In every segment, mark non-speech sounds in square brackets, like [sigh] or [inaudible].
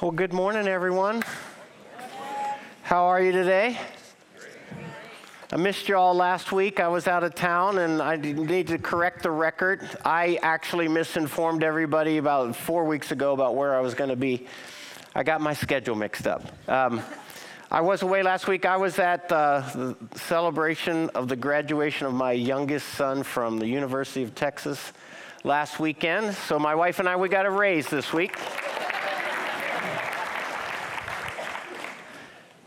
Well, good morning, everyone. How are you today? I missed you all last week. I was out of town and I need to correct the record. I actually misinformed everybody about four weeks ago about where I was going to be. I got my schedule mixed up. Um, I was away last week. I was at uh, the celebration of the graduation of my youngest son from the University of Texas last weekend. So my wife and I, we got a raise this week.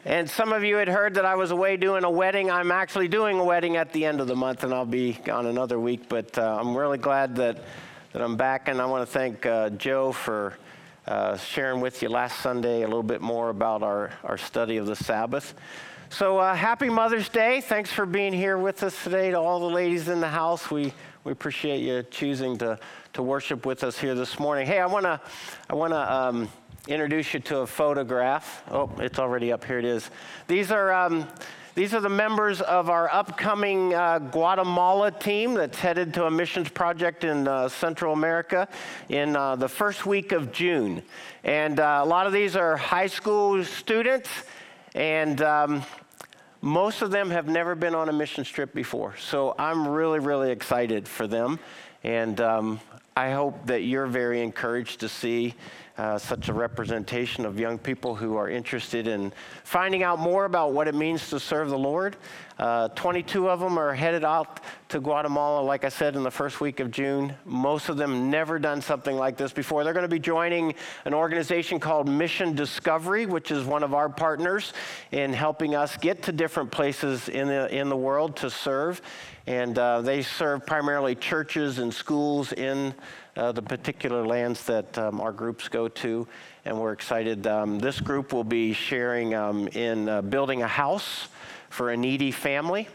And some of you had heard that I was away doing a wedding. I'm actually doing a wedding at the end of the month, and I'll be gone another week. But uh, I'm really glad that, that I'm back, and I want to thank uh, Joe for uh, sharing with you last Sunday a little bit more about our, our study of the Sabbath. So, uh, happy Mother's Day. Thanks for being here with us today to all the ladies in the house. We, we appreciate you choosing to, to worship with us here this morning. Hey, I want to I wanna, um, introduce you to a photograph. Oh, it's already up. Here it is. These are. Um, these are the members of our upcoming uh, Guatemala team that's headed to a missions project in uh, Central America in uh, the first week of June. And uh, a lot of these are high school students, and um, most of them have never been on a mission trip before. So I'm really, really excited for them. And um, I hope that you're very encouraged to see uh, such a representation of young people who are interested in finding out more about what it means to serve the Lord. Uh, 22 of them are headed out to Guatemala, like I said, in the first week of June. Most of them never done something like this before. They're going to be joining an organization called Mission Discovery, which is one of our partners in helping us get to different places in the, in the world to serve. And uh, they serve primarily churches and schools in uh, the particular lands that um, our groups go to, and we're excited. Um, this group will be sharing um, in uh, building a house for a needy family.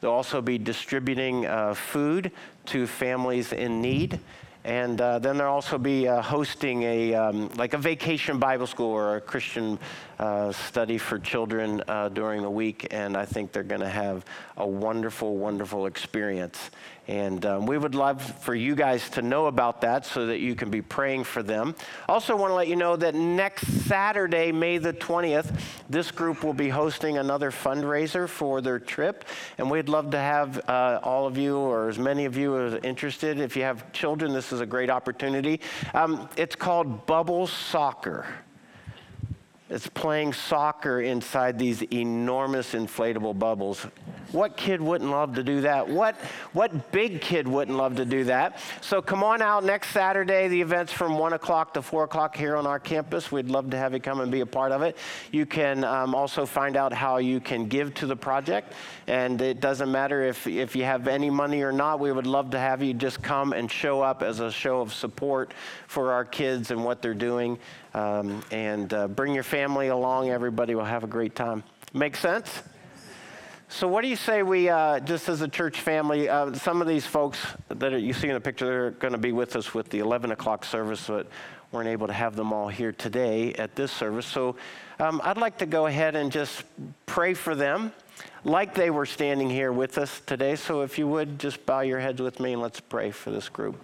They'll also be distributing uh, food to families in need. And uh, then they'll also be uh, hosting a um, like a vacation Bible school or a Christian uh, study for children uh, during the week. And I think they're going to have a wonderful, wonderful experience. And um, we would love for you guys to know about that so that you can be praying for them. Also, want to let you know that next Saturday, May the 20th, this group will be hosting another fundraiser for their trip. And we'd love to have uh, all of you, or as many of you as interested. If you have children, this is a great opportunity. Um, it's called Bubble Soccer. It's playing soccer inside these enormous inflatable bubbles. What kid wouldn't love to do that? What, what big kid wouldn't love to do that? So come on out next Saturday. The event's from 1 o'clock to 4 o'clock here on our campus. We'd love to have you come and be a part of it. You can um, also find out how you can give to the project. And it doesn't matter if, if you have any money or not, we would love to have you just come and show up as a show of support for our kids and what they're doing. Um, and uh, bring your family along. Everybody will have a great time. Make sense? So, what do you say we, uh, just as a church family, uh, some of these folks that are, you see in the picture they're going to be with us with the 11 o'clock service, but weren't able to have them all here today at this service. So, um, I'd like to go ahead and just pray for them like they were standing here with us today. So, if you would, just bow your heads with me and let's pray for this group.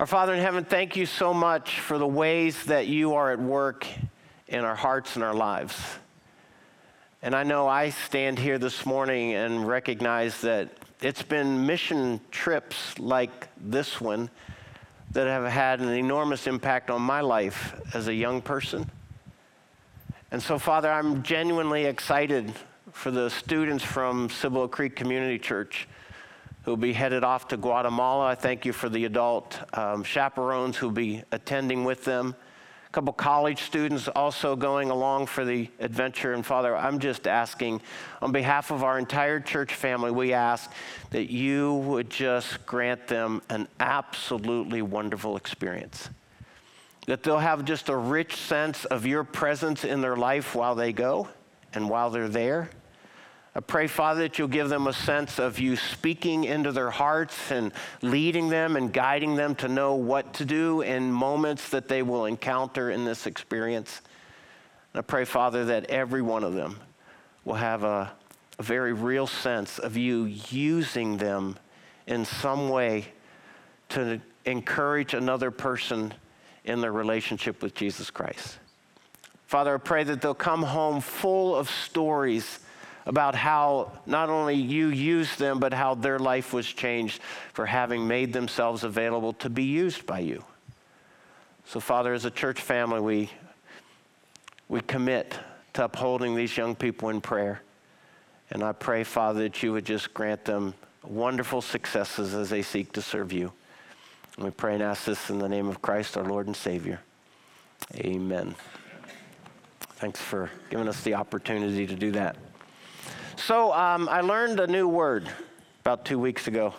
Our Father in heaven, thank you so much for the ways that you are at work in our hearts and our lives. And I know I stand here this morning and recognize that it's been mission trips like this one that have had an enormous impact on my life as a young person. And so, Father, I'm genuinely excited for the students from Cibolo Creek Community Church who'll be headed off to Guatemala. I thank you for the adult um, chaperones who'll be attending with them a couple college students also going along for the adventure. And Father, I'm just asking, on behalf of our entire church family, we ask that you would just grant them an absolutely wonderful experience. That they'll have just a rich sense of your presence in their life while they go and while they're there. I pray, Father, that you'll give them a sense of you speaking into their hearts and leading them and guiding them to know what to do in moments that they will encounter in this experience. And I pray, Father, that every one of them will have a, a very real sense of you using them in some way to encourage another person in their relationship with Jesus Christ. Father, I pray that they'll come home full of stories about how not only you used them, but how their life was changed for having made themselves available to be used by you. So, Father, as a church family, we, we commit to upholding these young people in prayer. And I pray, Father, that you would just grant them wonderful successes as they seek to serve you. And we pray and ask this in the name of Christ, our Lord and Savior. Amen. Thanks for giving us the opportunity to do that. So, um, I learned a new word about two weeks ago.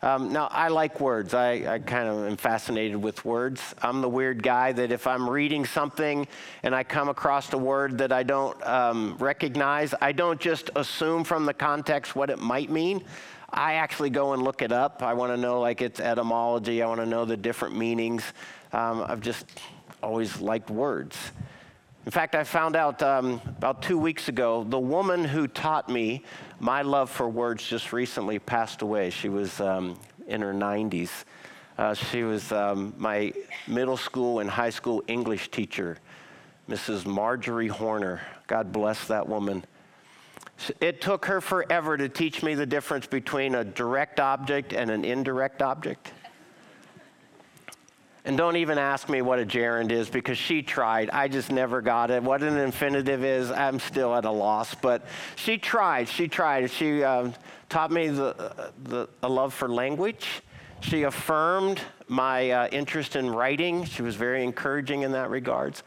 Um, now, I like words. I, I, kind of am fascinated with words. I'm the weird guy that if I'm reading something and I come across a word that I don't um, recognize, I don't just assume from the context what it might mean. I actually go and look it up. I want to know like its etymology. I want to know the different meanings. Um, I've just always liked words. In fact, I found out um, about two weeks ago the woman who taught me my love for words just recently passed away. She was um, in her 90s. Uh, she was um, my middle school and high school English teacher, Mrs. Marjorie Horner. God bless that woman. It took her forever to teach me the difference between a direct object and an indirect object. And don't even ask me what a gerund is because she tried. I just never got it. What an infinitive is, I'm still at a loss. But she tried. She tried. She uh, taught me the, the, a love for language. She affirmed my uh, interest in writing. She was very encouraging in that regards.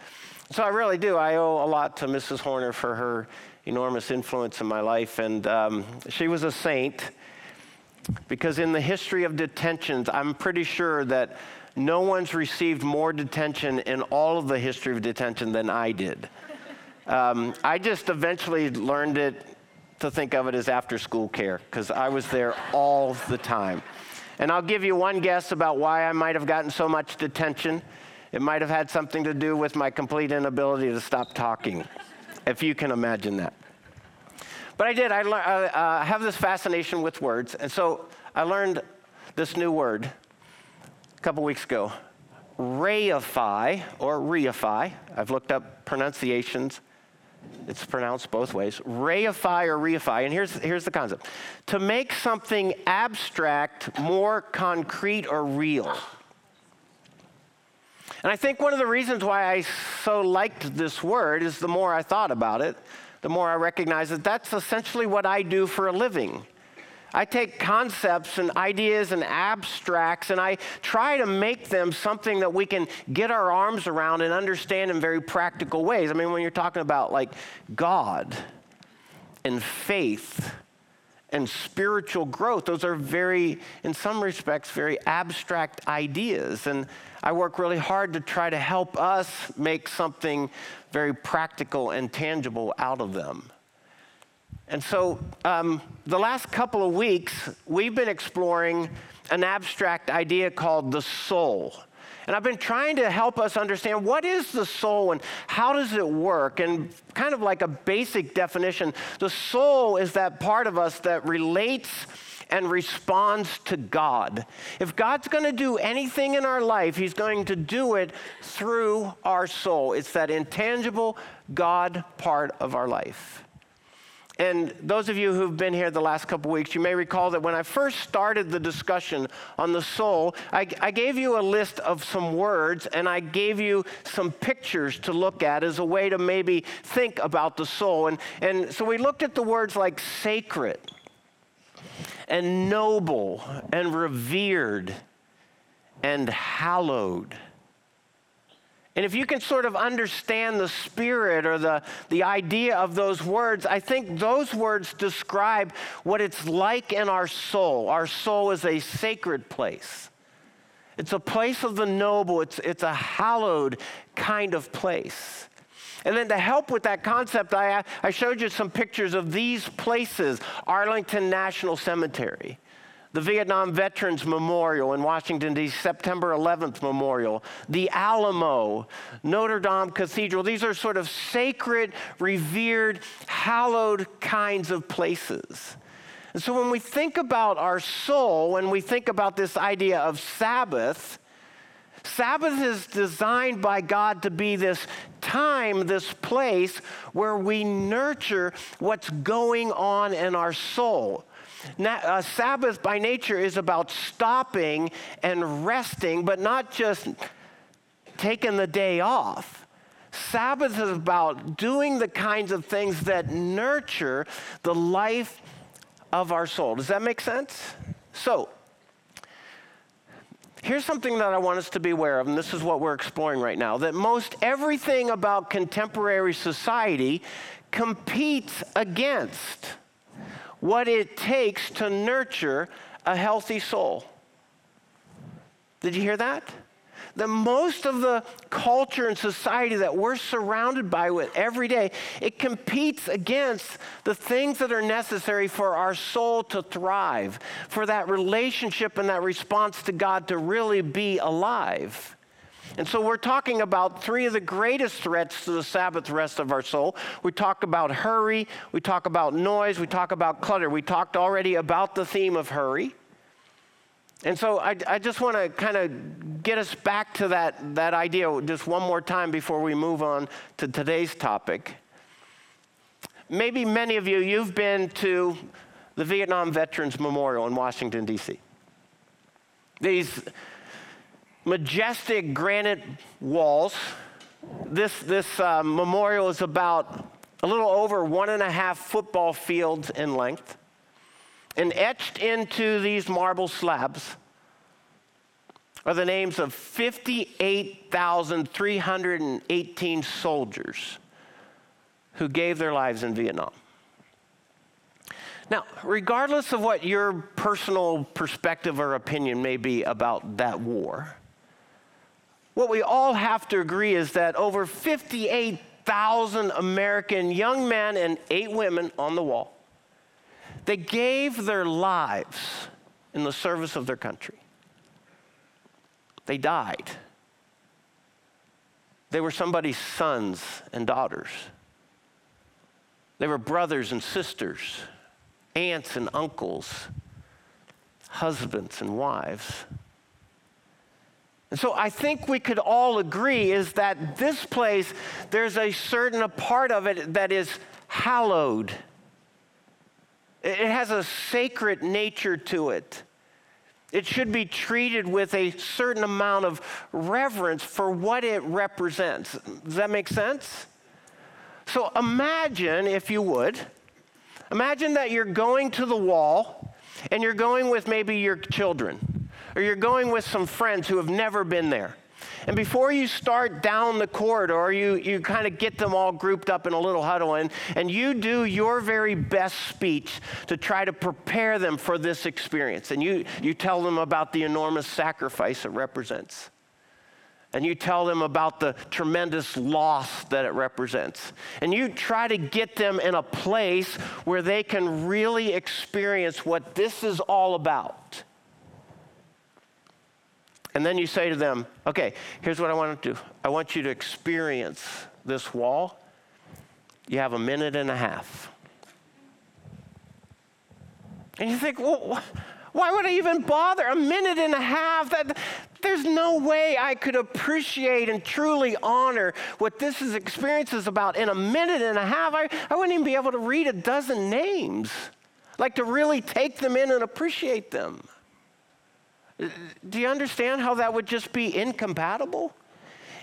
So I really do. I owe a lot to Mrs. Horner for her enormous influence in my life. And um, she was a saint because in the history of detentions, I'm pretty sure that no one's received more detention in all of the history of detention than I did. Um, I just eventually learned it to think of it as after school care because I was there all the time. And I'll give you one guess about why I might have gotten so much detention. It might have had something to do with my complete inability to stop talking, if you can imagine that. But I did. I le- uh, have this fascination with words. And so I learned this new word a couple weeks ago. Reify or reify. I've looked up pronunciations. It's pronounced both ways. Reify or reify. And here's, here's the concept to make something abstract more concrete or real. And I think one of the reasons why I so liked this word is the more I thought about it, the more I recognized that that's essentially what I do for a living. I take concepts and ideas and abstracts and I try to make them something that we can get our arms around and understand in very practical ways. I mean, when you're talking about like God and faith and spiritual growth, those are very, in some respects, very abstract ideas. And I work really hard to try to help us make something very practical and tangible out of them. And so, um, the last couple of weeks, we've been exploring an abstract idea called the soul. And I've been trying to help us understand what is the soul and how does it work? And kind of like a basic definition, the soul is that part of us that relates and responds to God. If God's going to do anything in our life, He's going to do it through our soul. It's that intangible God part of our life. And those of you who've been here the last couple weeks, you may recall that when I first started the discussion on the soul, I, I, gave you a list of some words and I gave you some pictures to look at as a way to maybe think about the soul. And, and so we looked at the words like sacred and noble and revered and hallowed and if you can sort of understand the spirit or the, the idea of those words, I think those words describe what it's like in our soul. Our soul is a sacred place, it's a place of the noble, it's, it's a hallowed kind of place. And then to help with that concept, I, I showed you some pictures of these places Arlington National Cemetery the Vietnam Veterans Memorial in Washington, D.C., September 11th Memorial, the Alamo, Notre Dame Cathedral. These are sort of sacred, revered, hallowed kinds of places. And so when we think about our soul, when we think about this idea of Sabbath, Sabbath is designed by God to be this time, this place where we nurture what's going on in our soul. Now, uh, Sabbath by nature is about stopping and resting, but not just taking the day off. Sabbath is about doing the kinds of things that nurture the life of our soul. Does that make sense? So, Here's something that I want us to be aware of, and this is what we're exploring right now that most everything about contemporary society competes against what it takes to nurture a healthy soul. Did you hear that? that most of the culture and society that we're surrounded by with every day, it competes against the things that are necessary for our soul to thrive, for that relationship and that response to God to really be alive. And so we're talking about three of the greatest threats to the Sabbath rest of our soul. We talk about hurry, we talk about noise, we talk about clutter. We talked already about the theme of hurry. And so I, I just want to kind of get us back to that, that idea just one more time before we move on to today's topic. Maybe many of you, you've been to the Vietnam Veterans Memorial in Washington, D.C. These majestic granite walls. This, this uh, memorial is about a little over one and a half football fields in length. And etched into these marble slabs are the names of 58,318 soldiers who gave their lives in Vietnam. Now, regardless of what your personal perspective or opinion may be about that war, what we all have to agree is that over 58,000 American young men and eight women on the wall they gave their lives in the service of their country. They died. They were somebody's sons and daughters. They were brothers and sisters, aunts and uncles, husbands and wives. And so I think we could all agree is that this place, there's a certain part of it that is hallowed it has a sacred nature to it. It should be treated with a certain amount of reverence for what it represents. Does that make sense? So imagine, if you would, imagine that you're going to the wall and you're going with maybe your children, or you're going with some friends who have never been there. And before you start down the corridor, you, you kind of get them all grouped up in a little huddle and, and you do your very best speech to try to prepare them for this experience. And you, you tell them about the enormous sacrifice it represents. And you tell them about the tremendous loss that it represents. And you try to get them in a place where they can really experience what this is all about. And then you say to them, okay, here's what I want to do. I want you to experience this wall. You have a minute and a half. And you think, well, why would I even bother? A minute and a half? That, there's no way I could appreciate and truly honor what this is experience is about in a minute and a half. I, I wouldn't even be able to read a dozen names, like to really take them in and appreciate them. Do you understand how that would just be incompatible?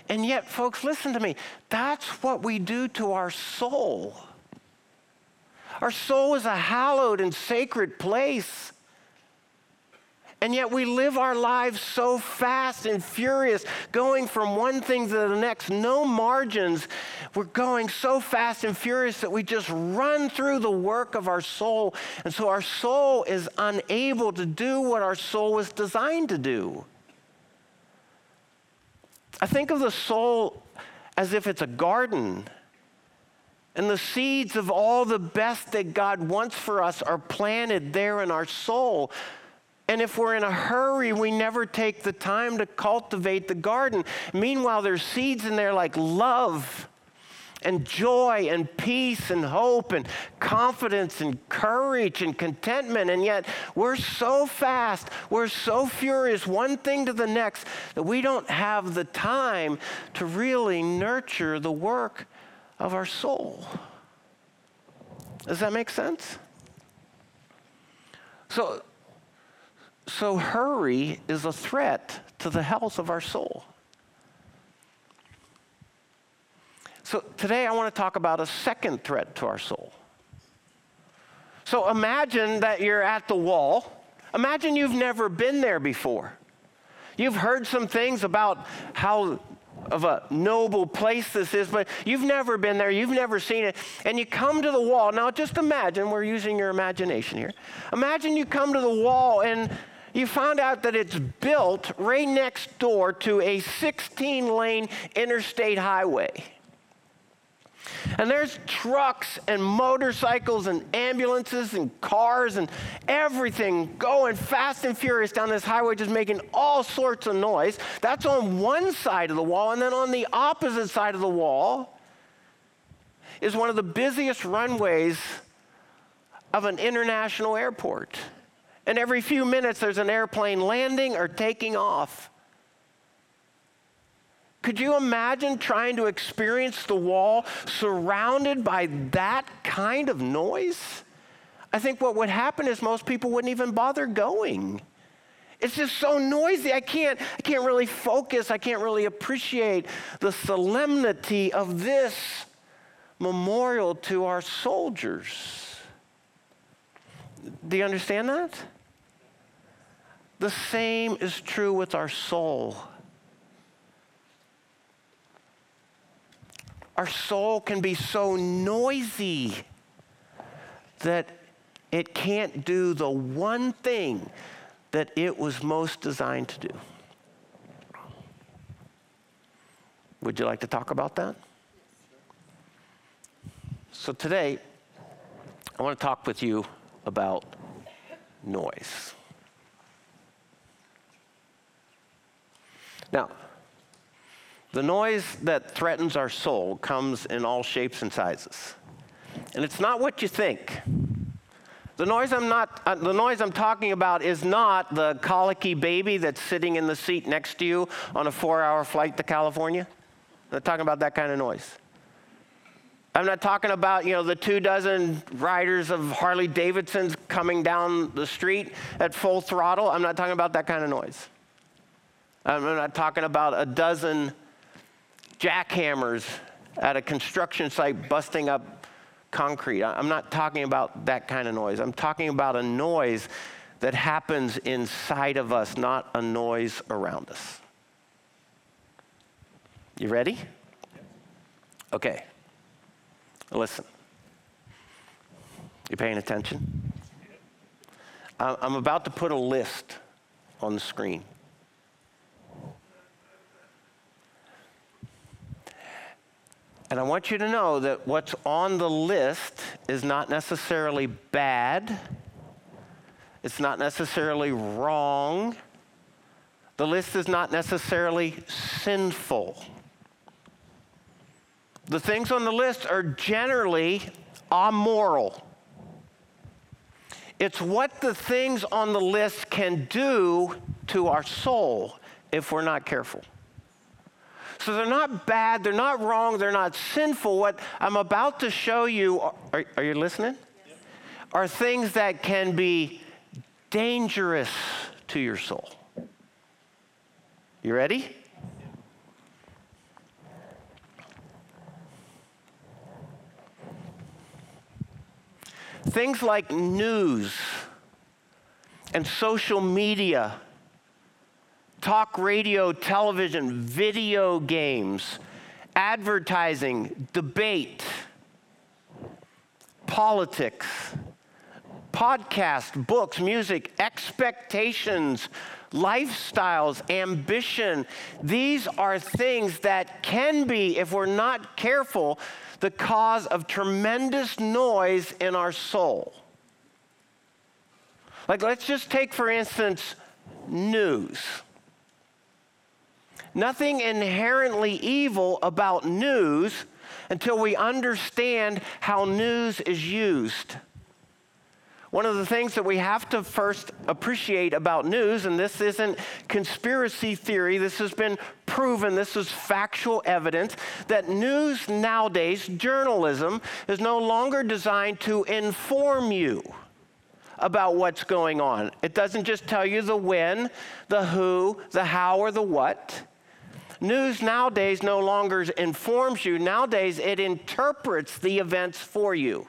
And yet, folks, listen to me. That's what we do to our soul. Our soul is a hallowed and sacred place. And yet we live our lives so fast and furious, going from one thing to the next, no margins. We're going so fast and furious that we just run through the work of our soul. And so our soul is unable to do what our soul was designed to do. I think of the soul as if it's a garden. And the seeds of all the best that God wants for us are planted there in our soul. And if we're in a hurry, we never take the time to cultivate the garden. Meanwhile, there's seeds in there like love and joy and peace and hope and confidence and courage and contentment. And yet we're so fast, we're so furious, one thing to the next, that we don't have the time to really nurture the work of our soul. Does that make sense? So, so hurry is a threat to the health of our soul. So today I want to talk about a second threat to our soul. So imagine that you're at the wall. Imagine you've never been there before. You've heard some things about how of a noble place this is, but you've never been there, you've never seen it, and you come to the wall. Now just imagine, we're using your imagination here. Imagine you come to the wall and you found out that it's built right next door to a 16 lane interstate highway. And there's trucks and motorcycles and ambulances and cars and everything going fast and furious down this highway, just making all sorts of noise. That's on one side of the wall. And then on the opposite side of the wall is one of the busiest runways of an international airport. And every few minutes, there's an airplane landing or taking off. Could you imagine trying to experience the wall surrounded by that kind of noise? I think what would happen is most people wouldn't even bother going. It's just so noisy. I can't, I can't really focus. I can't really appreciate the solemnity of this memorial to our soldiers. Do you understand that? The same is true with our soul. Our soul can be so noisy that it can't do the one thing that it was most designed to do. Would you like to talk about that? So today, I want to talk with you about noise. Now, the noise that threatens our soul comes in all shapes and sizes. And it's not what you think. The noise I'm not uh, the noise I'm talking about is not the colicky baby that's sitting in the seat next to you on a 4-hour flight to California. I'm not talking about that kind of noise. I'm not talking about, you know, the two dozen riders of Harley Davidsons coming down the street at full throttle. I'm not talking about that kind of noise. I'm not talking about a dozen jackhammers at a construction site busting up concrete. I'm not talking about that kind of noise. I'm talking about a noise that happens inside of us, not a noise around us. You ready? Okay. Listen. You paying attention? I'm about to put a list on the screen. And I want you to know that what's on the list is not necessarily bad, it's not necessarily wrong, the list is not necessarily sinful. The things on the list are generally amoral. It's what the things on the list can do to our soul if we're not careful. So they're not bad, they're not wrong, they're not sinful. What I'm about to show you, are, are you listening? Are things that can be dangerous to your soul. You ready? Things like news and social media talk radio, television, video games, advertising, debate, politics, podcast, books, music, expectations, lifestyles, ambition. These are things that can be, if we're not careful, the cause of tremendous noise in our soul. Like, let's just take, for instance, news. Nothing inherently evil about news. until we understand how news is used. One of the things that we have to first appreciate about news, and this isn't conspiracy theory, this has been proven, this is factual evidence, that news nowadays, journalism, is no longer designed to inform you about what's going on. It doesn't just tell you the when, the who, the how, or the what. News nowadays no longer informs you, nowadays it interprets the events for you.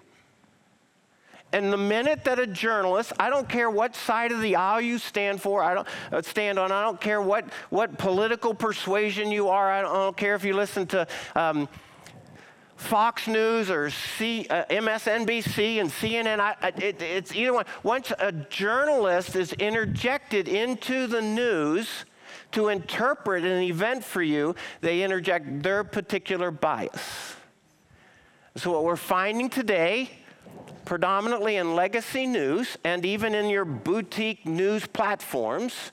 And the minute that a journalist, I don't care what side of the aisle you stand for, I don't uh, stand on, I don't care what, what political persuasion you are, I don't, I don't care if you listen to um, Fox News or C, uh, MSNBC and CNN, I, it, it's either one. Once a journalist is interjected into the news to interpret an event for you, they interject their particular bias. So, what we're finding today predominantly in legacy news and even in your boutique news platforms,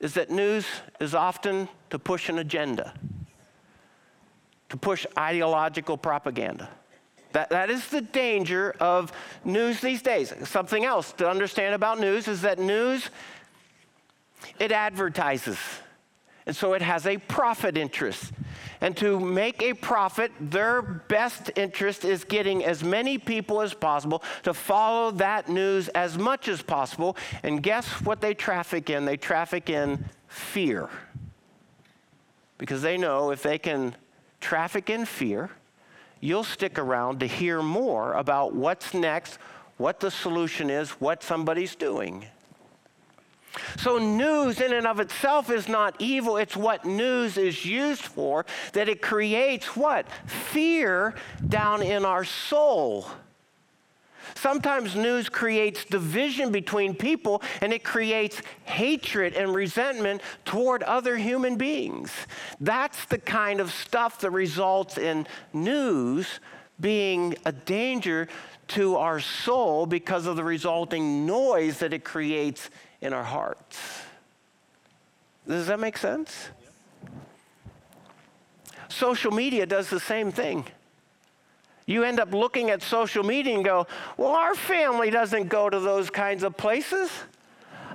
is that news is often to push an agenda, to push ideological propaganda. That, that is the danger of news these days. Something else to understand about news is that news, it advertises. And so it has a profit interest. And to make a profit, their best interest is getting as many people as possible to follow that news as much as possible. And guess what they traffic in? They traffic in fear. Because they know if they can traffic in fear, you'll stick around to hear more about what's next, what the solution is, what somebody's doing. So, news in and of itself is not evil. It's what news is used for, that it creates what? Fear down in our soul. Sometimes news creates division between people and it creates hatred and resentment toward other human beings. That's the kind of stuff that results in news being a danger to our soul because of the resulting noise that it creates in our hearts. Does that make sense? Social media does the same thing. You end up looking at social media and go, Well, our family doesn't go to those kinds of places.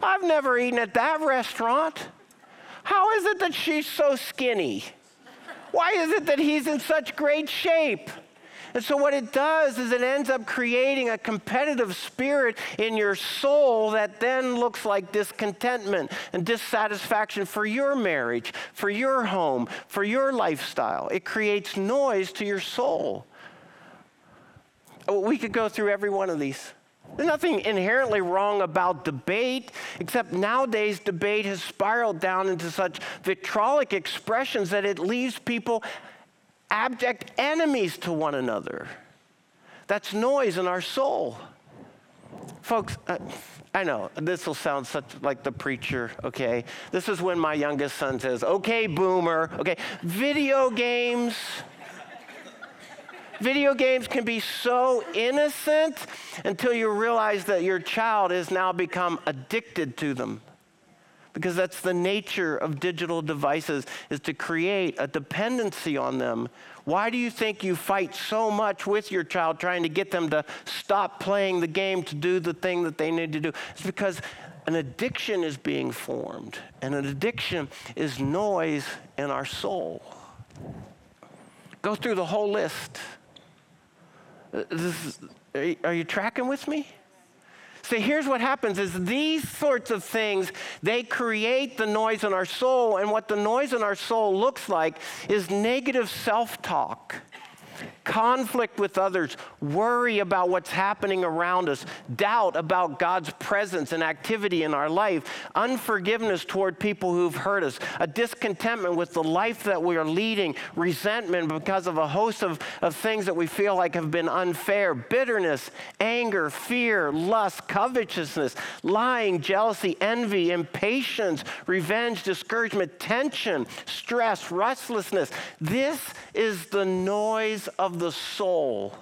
I've never eaten at that restaurant. How is it that she's so skinny? Why is it that he's in such great shape? And so, what it does is it ends up creating a competitive spirit in your soul that then looks like discontentment and dissatisfaction for your marriage, for your home, for your lifestyle. It creates noise to your soul. We could go through every one of these. There's nothing inherently wrong about debate, except nowadays debate has spiraled down into such vitriolic expressions that it leaves people abject enemies to one another. That's noise in our soul. Folks, uh, I know this will sound such like the preacher, okay? This is when my youngest son says, okay, boomer, okay, video games. Video games can be so innocent until you realize that your child has now become addicted to them because that's the nature of digital devices is to create a dependency on them. Why do you think you fight so much with your child trying to get them to stop playing the game to do the thing that they need to do? It's because an addiction is being formed and an addiction is noise in our soul. Go through the whole list. Uh, is, are you tracking with me so here's what happens is these sorts of things, they create the noise in our soul. And what the noise in our soul looks like is negative self-talk conflict with others, worry about what's happening around us, doubt about God's presence and activity in our life, unforgiveness toward people who've hurt us, a discontentment with the life that we are leading, resentment because of a host of, of things that we feel like have been unfair, bitterness, anger, fear, lust, covetousness, lying, jealousy, envy, impatience, revenge, discouragement, tension, stress, restlessness. This is the noise of the soul.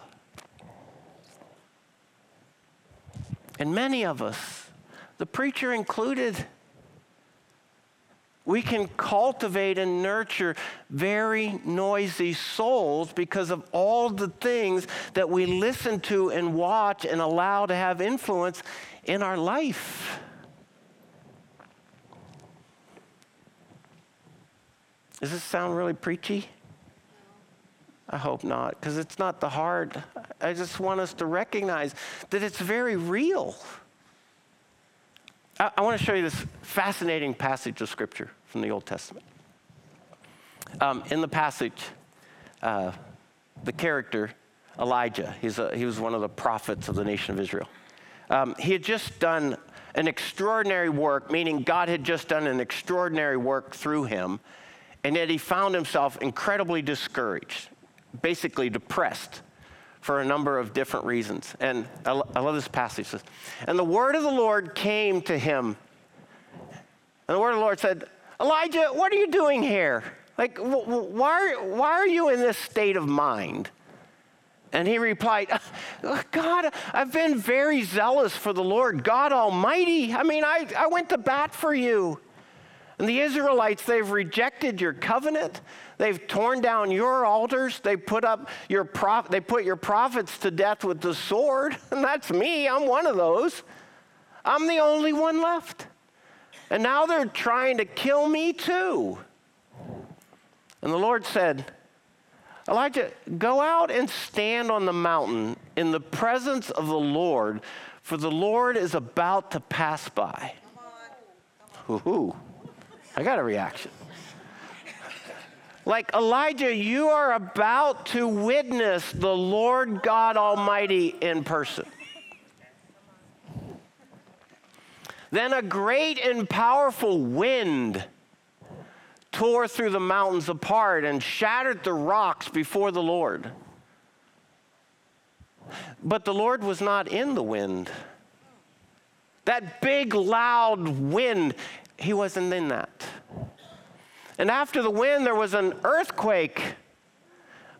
And many of us, the preacher included, we can cultivate and nurture very noisy souls because of all the things that we listen to and watch and allow to have influence in our life. Does this sound really preachy? I hope not, because it's not the hard. I just want us to recognize that it's very real. I, I want to show you this fascinating passage of Scripture from the Old Testament. Um, in the passage, uh, the character, Elijah, he's a, he was one of the prophets of the nation of Israel. Um, he had just done an extraordinary work, meaning God had just done an extraordinary work through him, and yet he found himself incredibly discouraged, basically depressed for a number of different reasons. And I, love this passage. And the word of the Lord came to him. And the word of the Lord said, Elijah, what are you doing here? Like, why, why are you in this state of mind? And he replied, uh, God, I've been very zealous for the Lord, God Almighty. I mean, I, I went to bat for you. And the Israelites, they've rejected your covenant. They've torn down your altars. They put up your prof- they put your prophets to death with the sword. [laughs] And that's me. I'm one of those. I'm the only one left. And now they're trying to kill me too. And the Lord said, Elijah, go out and stand on the mountain in the presence of the Lord, for the Lord is about to pass by. Ooh, I got a reaction. Like Elijah, you are about to witness the Lord God Almighty in person. Then a great and powerful wind tore through the mountains apart and shattered the rocks before the Lord. But the Lord was not in the wind. That big, loud wind, he wasn't in that. And after the wind, there was an earthquake,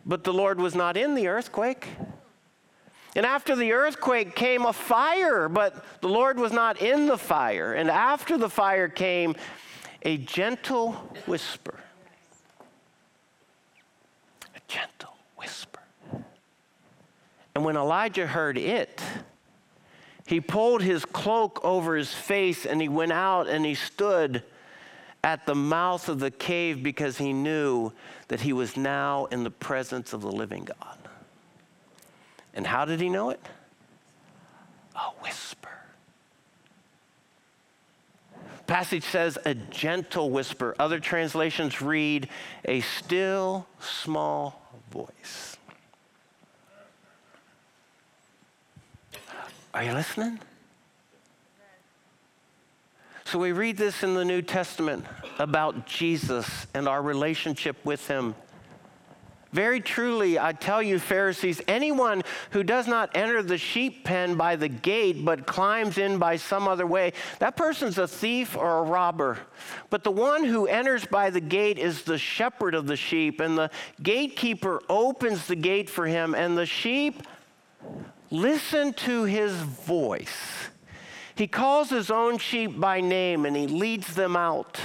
but the Lord was not in the earthquake. And after the earthquake came a fire, but the Lord was not in the fire. And after the fire came a gentle whisper. A gentle whisper. And when Elijah heard it, he pulled his cloak over his face and he went out and he stood at the mouth of the cave because he knew that he was now in the presence of the living God. And how did he know it? A whisper. Passage says a gentle whisper. Other translations read a still small voice. Are you listening? So we read this in the New Testament about Jesus and our relationship with him. Very truly, I tell you, Pharisees, anyone who does not enter the sheep pen by the gate but climbs in by some other way, that person's a thief or a robber. But the one who enters by the gate is the shepherd of the sheep, and the gatekeeper opens the gate for him, and the sheep listen to his voice. He calls his own sheep by name and he leads them out.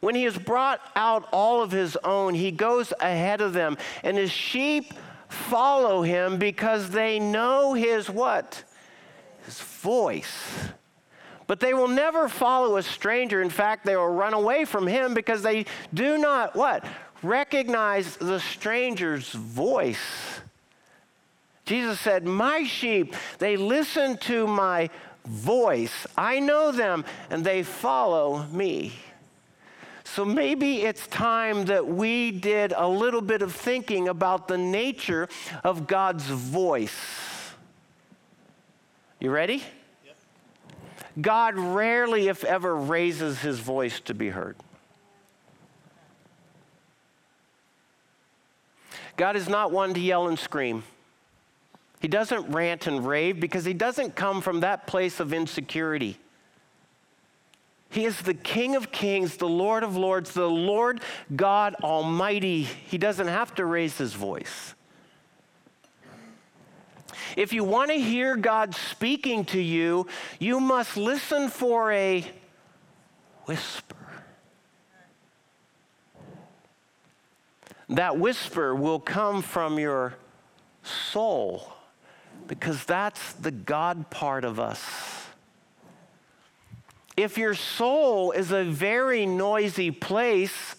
When he has brought out all of his own, he goes ahead of them, and his sheep follow him because they know his what? His voice. But they will never follow a stranger. In fact, they will run away from him because they do not what? Recognize the stranger's voice. Jesus said, My sheep, they listen to my voice. I know them and they follow me. So maybe it's time that we did a little bit of thinking about the nature of God's voice. You ready? God rarely, if ever, raises his voice to be heard. God is not one to yell and scream. He doesn't rant and rave because he doesn't come from that place of insecurity. He is the King of kings, the Lord of lords, the Lord God Almighty. He doesn't have to raise his voice. If you want to hear God speaking to you, you must listen for a whisper. That whisper will come from your soul because that's the God part of us. If your soul is a very noisy place,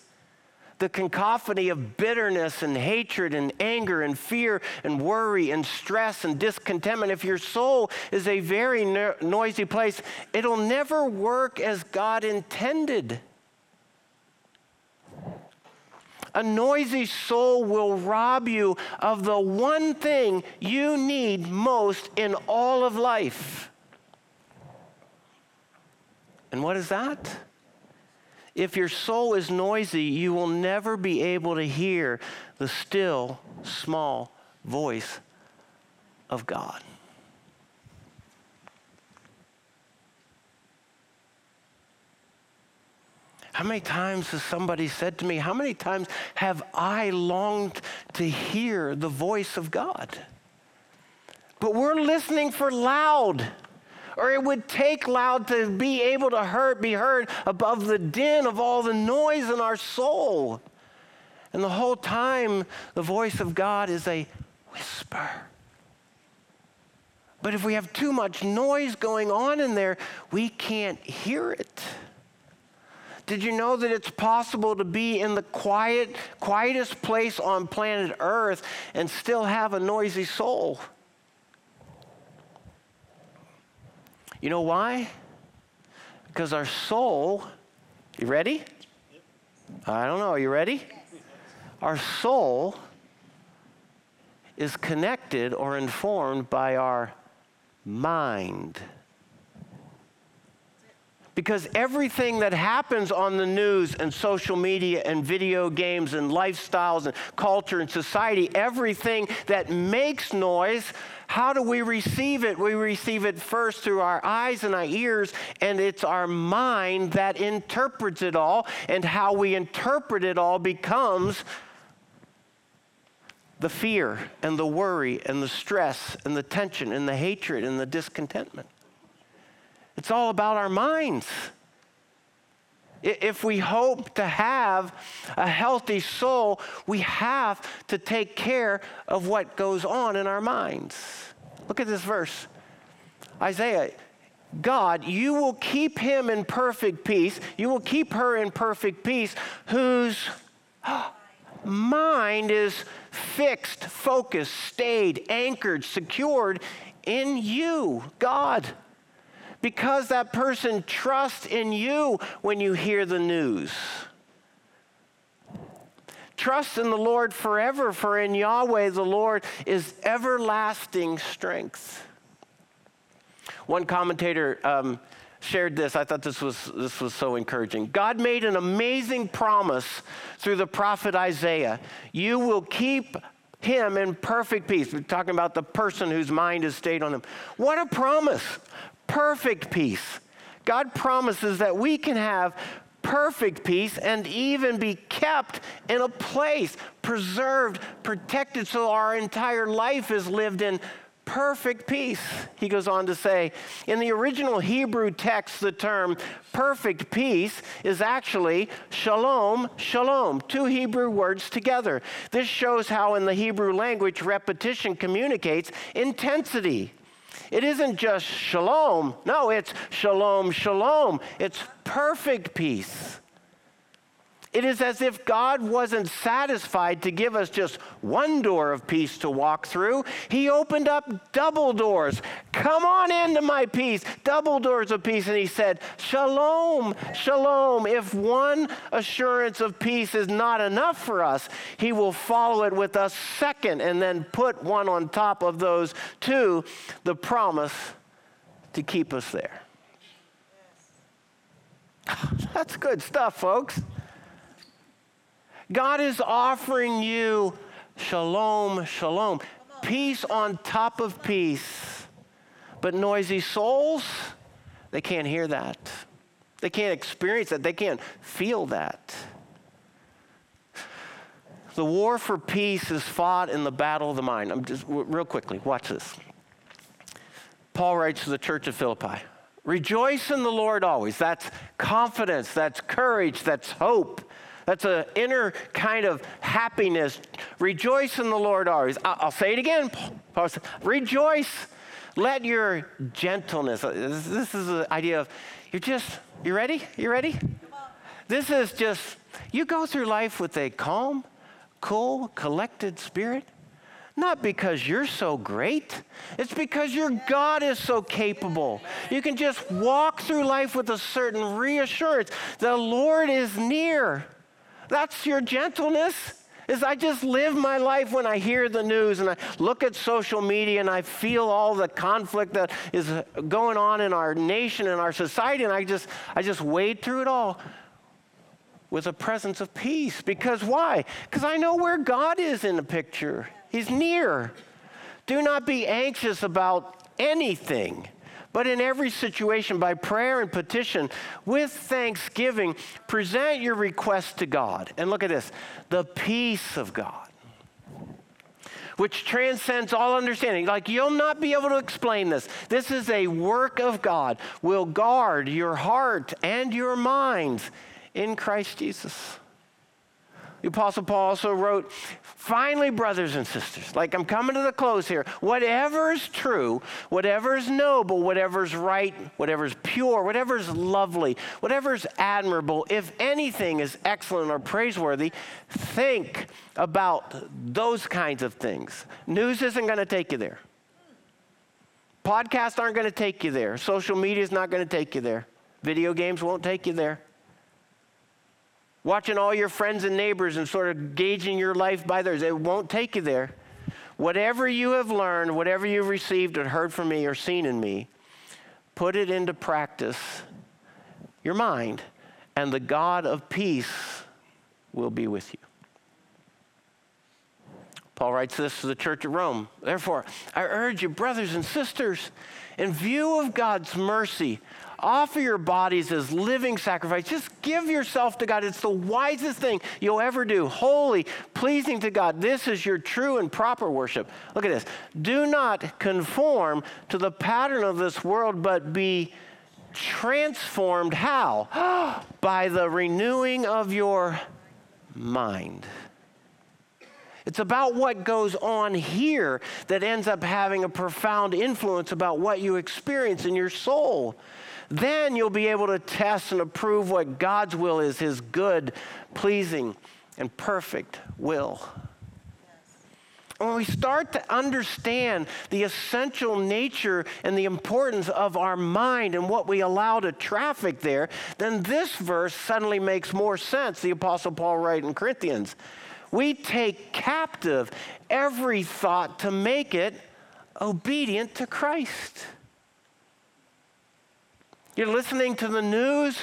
the cacophony of bitterness and hatred and anger and fear and worry and stress and discontentment, if your soul is a very no- noisy place, it'll never work as God intended. A noisy soul will rob you of the one thing you need most in all of life. And what is that? If your soul is noisy, you will never be able to hear the still, small voice of God. How many times has somebody said to me, How many times have I longed to hear the voice of God? But we're listening for loud. Or it would take loud to be able to heard, be heard above the din of all the noise in our soul. And the whole time, the voice of God is a whisper. But if we have too much noise going on in there, we can't hear it. Did you know that it's possible to be in the quiet, quietest place on planet Earth and still have a noisy soul? You know why? Because our soul, you ready? I don't know, are you ready? Our soul is connected or informed by our mind. Because everything that happens on the news and social media and video games and lifestyles and culture and society, everything that makes noise, how do we receive it? We receive it first through our eyes and our ears, and it's our mind that interprets it all, and how we interpret it all becomes the fear and the worry and the stress and the tension and the hatred and the discontentment. It's all about our minds. If we hope to have a healthy soul, we have to take care of what goes on in our minds. Look at this verse Isaiah, God, you will keep him in perfect peace. You will keep her in perfect peace whose [gasps] mind is fixed, focused, stayed, anchored, secured in you, God because that person trusts in you when you hear the news. Trust in the Lord forever, for in Yahweh the Lord is everlasting strength. One commentator um, shared this. I thought this was, this was so encouraging. God made an amazing promise through the prophet Isaiah. You will keep him in perfect peace. We're talking about the person whose mind is stayed on him. What a promise! Perfect peace. God promises that we can have perfect peace and even be kept in a place, preserved, protected, so our entire life is lived in perfect peace. He goes on to say, in the original Hebrew text, the term perfect peace is actually shalom, shalom, two Hebrew words together. This shows how in the Hebrew language repetition communicates intensity. It isn't just shalom. No, it's shalom, shalom. It's perfect peace. It is as if God wasn't satisfied to give us just one door of peace to walk through. He opened up double doors. Come on into my peace, double doors of peace. And He said, Shalom, shalom. If one assurance of peace is not enough for us, He will follow it with a second and then put one on top of those two the promise to keep us there. [laughs] That's good stuff, folks. God is offering you shalom, shalom, peace on top of peace. But noisy souls, they can't hear that. They can't experience that. They can't feel that. The war for peace is fought in the battle of the mind. I'm just real quickly, watch this. Paul writes to the church of Philippi Rejoice in the Lord always. That's confidence, that's courage, that's hope. That's an inner kind of happiness. Rejoice in the Lord always. I'll say it again. Rejoice. Let your gentleness. Uh, this is the idea of you're just, you ready? You ready? This is just, you go through life with a calm, cool, collected spirit. Not because you're so great. It's because your God is so capable. You can just walk through life with a certain reassurance. The Lord is near. That's your gentleness. Is I just live my life when I hear the news and I look at social media and I feel all the conflict that is going on in our nation and our society and I just I just wade through it all with a presence of peace. Because why? Because I know where God is in the picture. He's near. Do not be anxious about anything, but in every situation, by prayer and petition, with thanksgiving, present your requests to God. And look at this the peace of God, which transcends all understanding. Like you'll not be able to explain this. This is a work of God, will guard your heart and your minds in Christ Jesus. The Apostle Paul also wrote, finally, brothers and sisters, like I'm coming to the close here, whatever is true, whatever is noble, whatever is right, whatever is pure, whatever is lovely, whatever is admirable, if anything is excellent or praiseworthy, think about those kinds of things. News isn't going to take you there. Podcasts aren't going to take you there. Social media is not going to take you there. Video games won't take you there watching all your friends and neighbors and sort of gauging your life by theirs. It won't take you there. Whatever you have learned, whatever you've received or heard from me or seen in me, put it into practice, your mind, and the God of peace will be with you. Paul writes this to the church at Rome. Therefore, I urge you, brothers and sisters, in view of God's mercy, Offer your bodies as living sacrifice. Just give yourself to God. It's the wisest thing you'll ever do. Holy, pleasing to God. This is your true and proper worship. Look at this. Do not conform to the pattern of this world, but be transformed. How? [gasps] By the renewing of your mind. It's about what goes on here that ends up having a profound influence about what you experience in your soul. Then you'll be able to test and approve what God's will is his good, pleasing, and perfect will. When we start to understand the essential nature and the importance of our mind and what we allow to traffic there, then this verse suddenly makes more sense. The Apostle Paul writes in Corinthians We take captive every thought to make it obedient to Christ. You're listening to the news,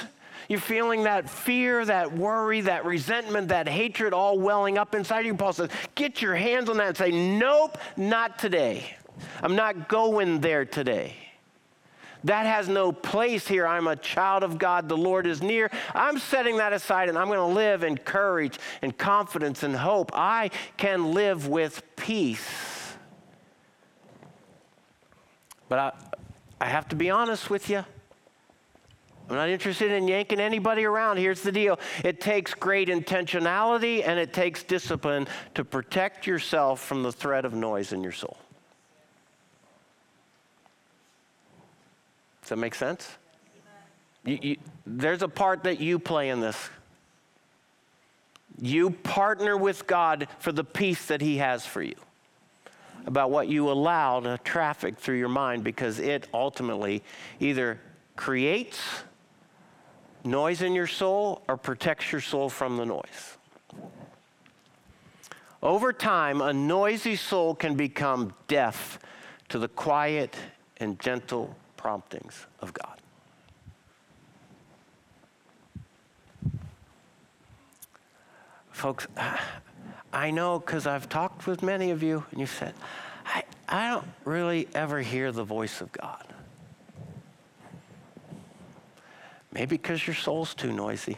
you're feeling that fear, that worry, that resentment, that hatred all welling up inside you. Paul says, get your hands on that and say, nope, not today. I'm not going there today. That has no place here. I'm a child of God. The Lord is near. I'm setting that aside and I'm going to live in courage and confidence and hope. I can live with peace. But I, I have to be honest with you. I'm not interested in yanking anybody around. Here's the deal it takes great intentionality and it takes discipline to protect yourself from the threat of noise in your soul. Does that make sense? You, you, there's a part that you play in this. You partner with God for the peace that He has for you about what you allow to traffic through your mind because it ultimately either creates noise in your soul or protects your soul from the noise. Over time, a noisy soul can become deaf to the quiet and gentle promptings of God. Folks, I know because I've talked with many of you, and you've said, I, I don't really ever hear the voice of God. Maybe because your soul's too noisy.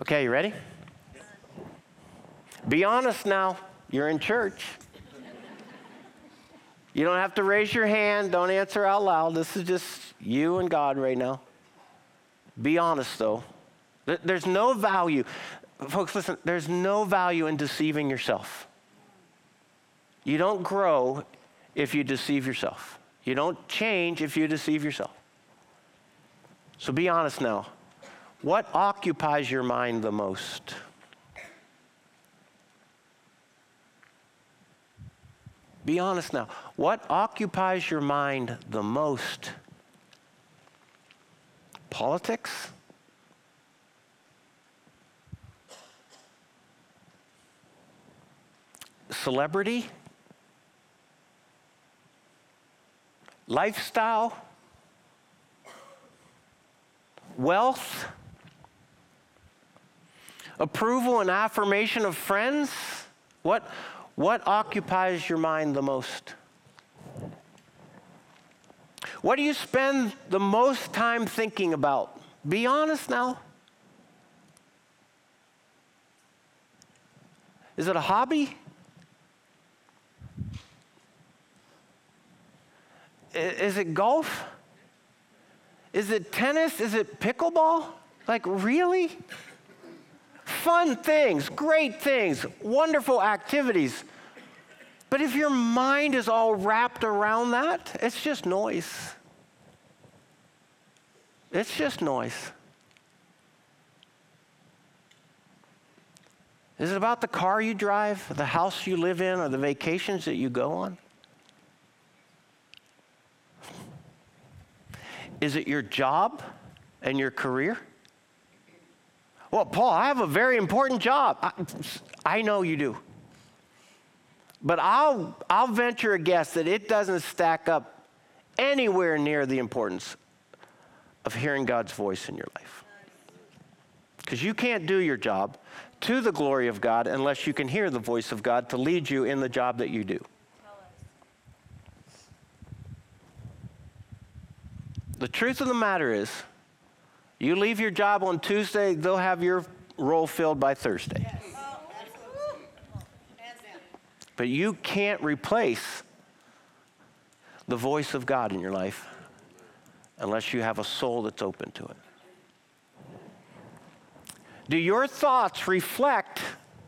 Okay, you ready? Be honest now. You're in church. You don't have to raise your hand. Don't answer out loud. This is just you and God right now. Be honest, though. There's no value. Folks, listen, there's no value in deceiving yourself. You don't grow if you deceive yourself. You don't change if you deceive yourself. So be honest now. What occupies your mind the most? Be honest now. What occupies your mind the most? Politics? Celebrity? Lifestyle? Wealth? Approval and affirmation of friends? What, what occupies your mind the most? What do you spend the most time thinking about? Be honest now. Is it a hobby? Is it golf? Is it tennis? Is it pickleball? Like, really? Fun things, great things, wonderful activities. But if your mind is all wrapped around that, it's just noise. It's just noise. Is it about the car you drive, the house you live in, or the vacations that you go on? Is it your job and your career? Well, Paul, I have a very important job. I, I know you do. But I'll, I'll venture a guess that it doesn't stack up anywhere near the importance of hearing God's voice in your life. Because you can't do your job to the glory of God unless you can hear the voice of God to lead you in the job that you do. The truth of the matter is, you leave your job on Tuesday, they'll have your role filled by Thursday. Yes. But you can't replace the voice of God in your life unless you have a soul that's open to it. Do your thoughts reflect?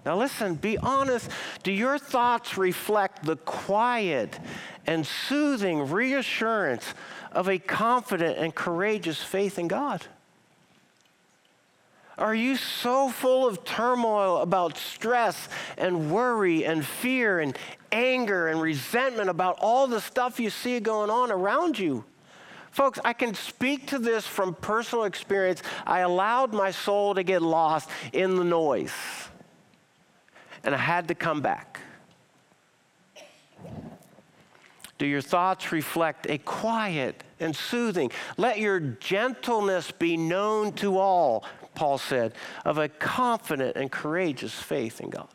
Now, listen, be honest. Do your thoughts reflect the quiet and soothing reassurance of a confident and courageous faith in God? Are you so full of turmoil about stress and worry and fear and anger and resentment about all the stuff you see going on around you? Folks, I can speak to this from personal experience. I allowed my soul to get lost in the noise, and I had to come back. Do your thoughts reflect a quiet and soothing? Let your gentleness be known to all, Paul said, of a confident and courageous faith in God.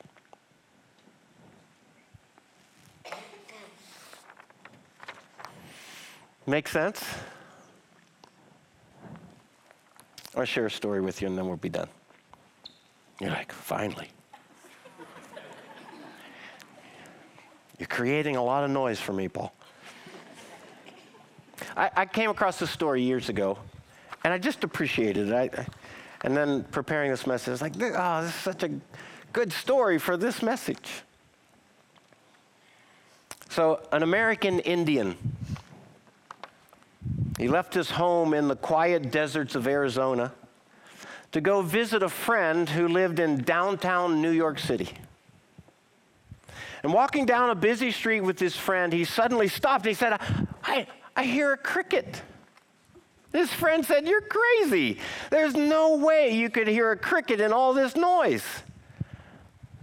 Make sense? I'll share a story with you and then we'll be done. You're like, finally. You're creating a lot of noise for me, Paul. I, I came across this story years ago, and I just appreciated it. I, I, and then preparing this message, I was like, oh, this is such a good story for this message. So, an American Indian, he left his home in the quiet deserts of Arizona to go visit a friend who lived in downtown New York City. And walking down a busy street with his friend, he suddenly stopped. He said, I, I hear a cricket. His friend said, You're crazy. There's no way you could hear a cricket in all this noise.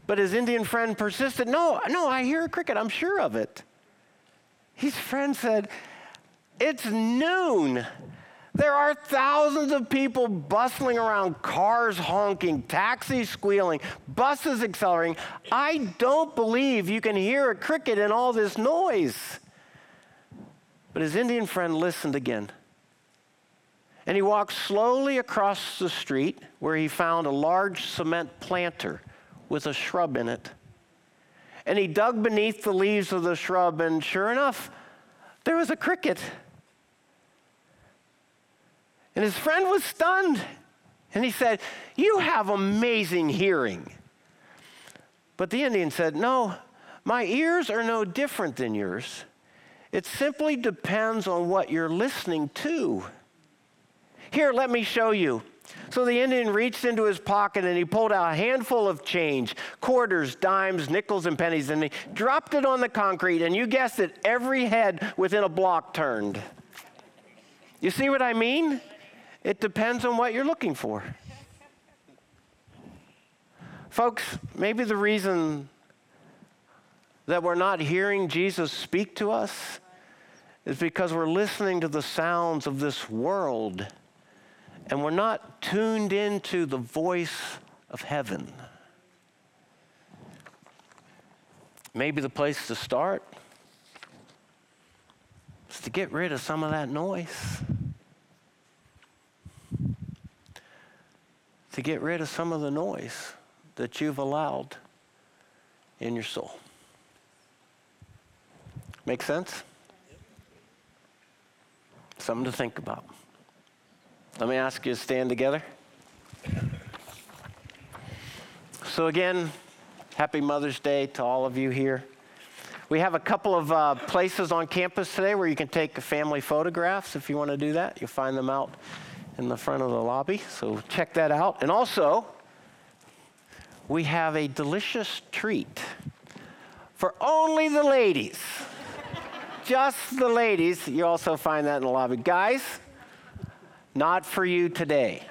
But his Indian friend persisted, No, no, I hear a cricket. I'm sure of it. His friend said, It's noon. There are thousands of people bustling around, cars honking, taxis squealing, buses accelerating. I don't believe you can hear a cricket in all this noise. But his Indian friend listened again. And he walked slowly across the street where he found a large cement planter with a shrub in it. And he dug beneath the leaves of the shrub, and sure enough, there was a cricket. And his friend was stunned. And he said, You have amazing hearing. But the Indian said, No, my ears are no different than yours. It simply depends on what you're listening to. Here, let me show you. So the Indian reached into his pocket and he pulled out a handful of change quarters, dimes, nickels, and pennies and he dropped it on the concrete. And you guessed it, every head within a block turned. You see what I mean? It depends on what you're looking for. Folks, maybe the reason that we're not hearing Jesus speak to us is because we're listening to the sounds of this world and we're not tuned into the voice of heaven. Maybe the place to start is to get rid of some of that noise. To get rid of some of the noise that you've allowed in your soul. Make sense? Something to think about. Let me ask you to stand together. So, again, happy Mother's Day to all of you here. We have a couple of uh, places on campus today where you can take family photographs if you want to do that. You'll find them out in the front of the lobby. So, check that out. And also, we have a delicious treat for only the ladies. Just the ladies. You also find that in the lobby. Guys, not for you today.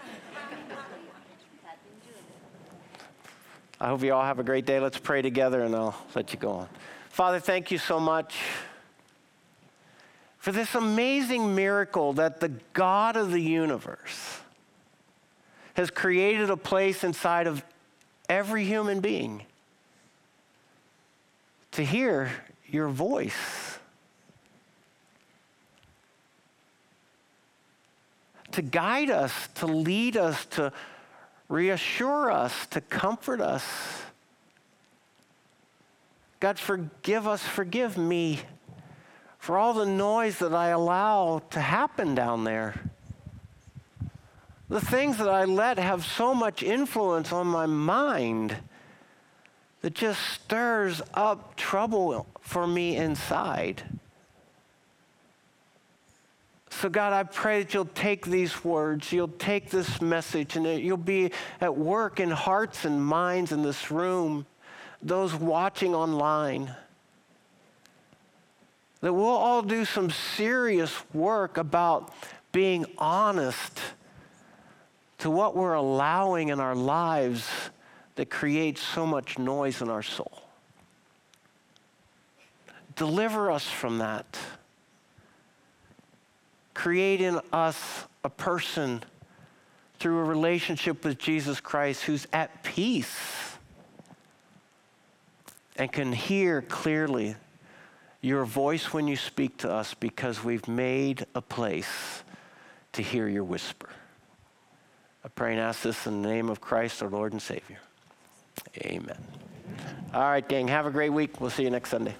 I hope you all have a great day. Let's pray together and I'll let you go on. Father, thank you so much for this amazing miracle that the God of the universe has created a place inside of every human being to hear your voice. To guide us, to lead us, to reassure us, to comfort us. God, forgive us, forgive me for all the noise that I allow to happen down there. The things that I let have so much influence on my mind that just stirs up trouble for me inside. So, God, I pray that you'll take these words, you'll take this message, and that you'll be at work in hearts and minds in this room, those watching online. That we'll all do some serious work about being honest to what we're allowing in our lives that creates so much noise in our soul. Deliver us from that. Create in us a person through a relationship with Jesus Christ who's at peace and can hear clearly your voice when you speak to us because we've made a place to hear your whisper. I pray and ask this in the name of Christ, our Lord and Savior. Amen. All right, gang, have a great week. We'll see you next Sunday.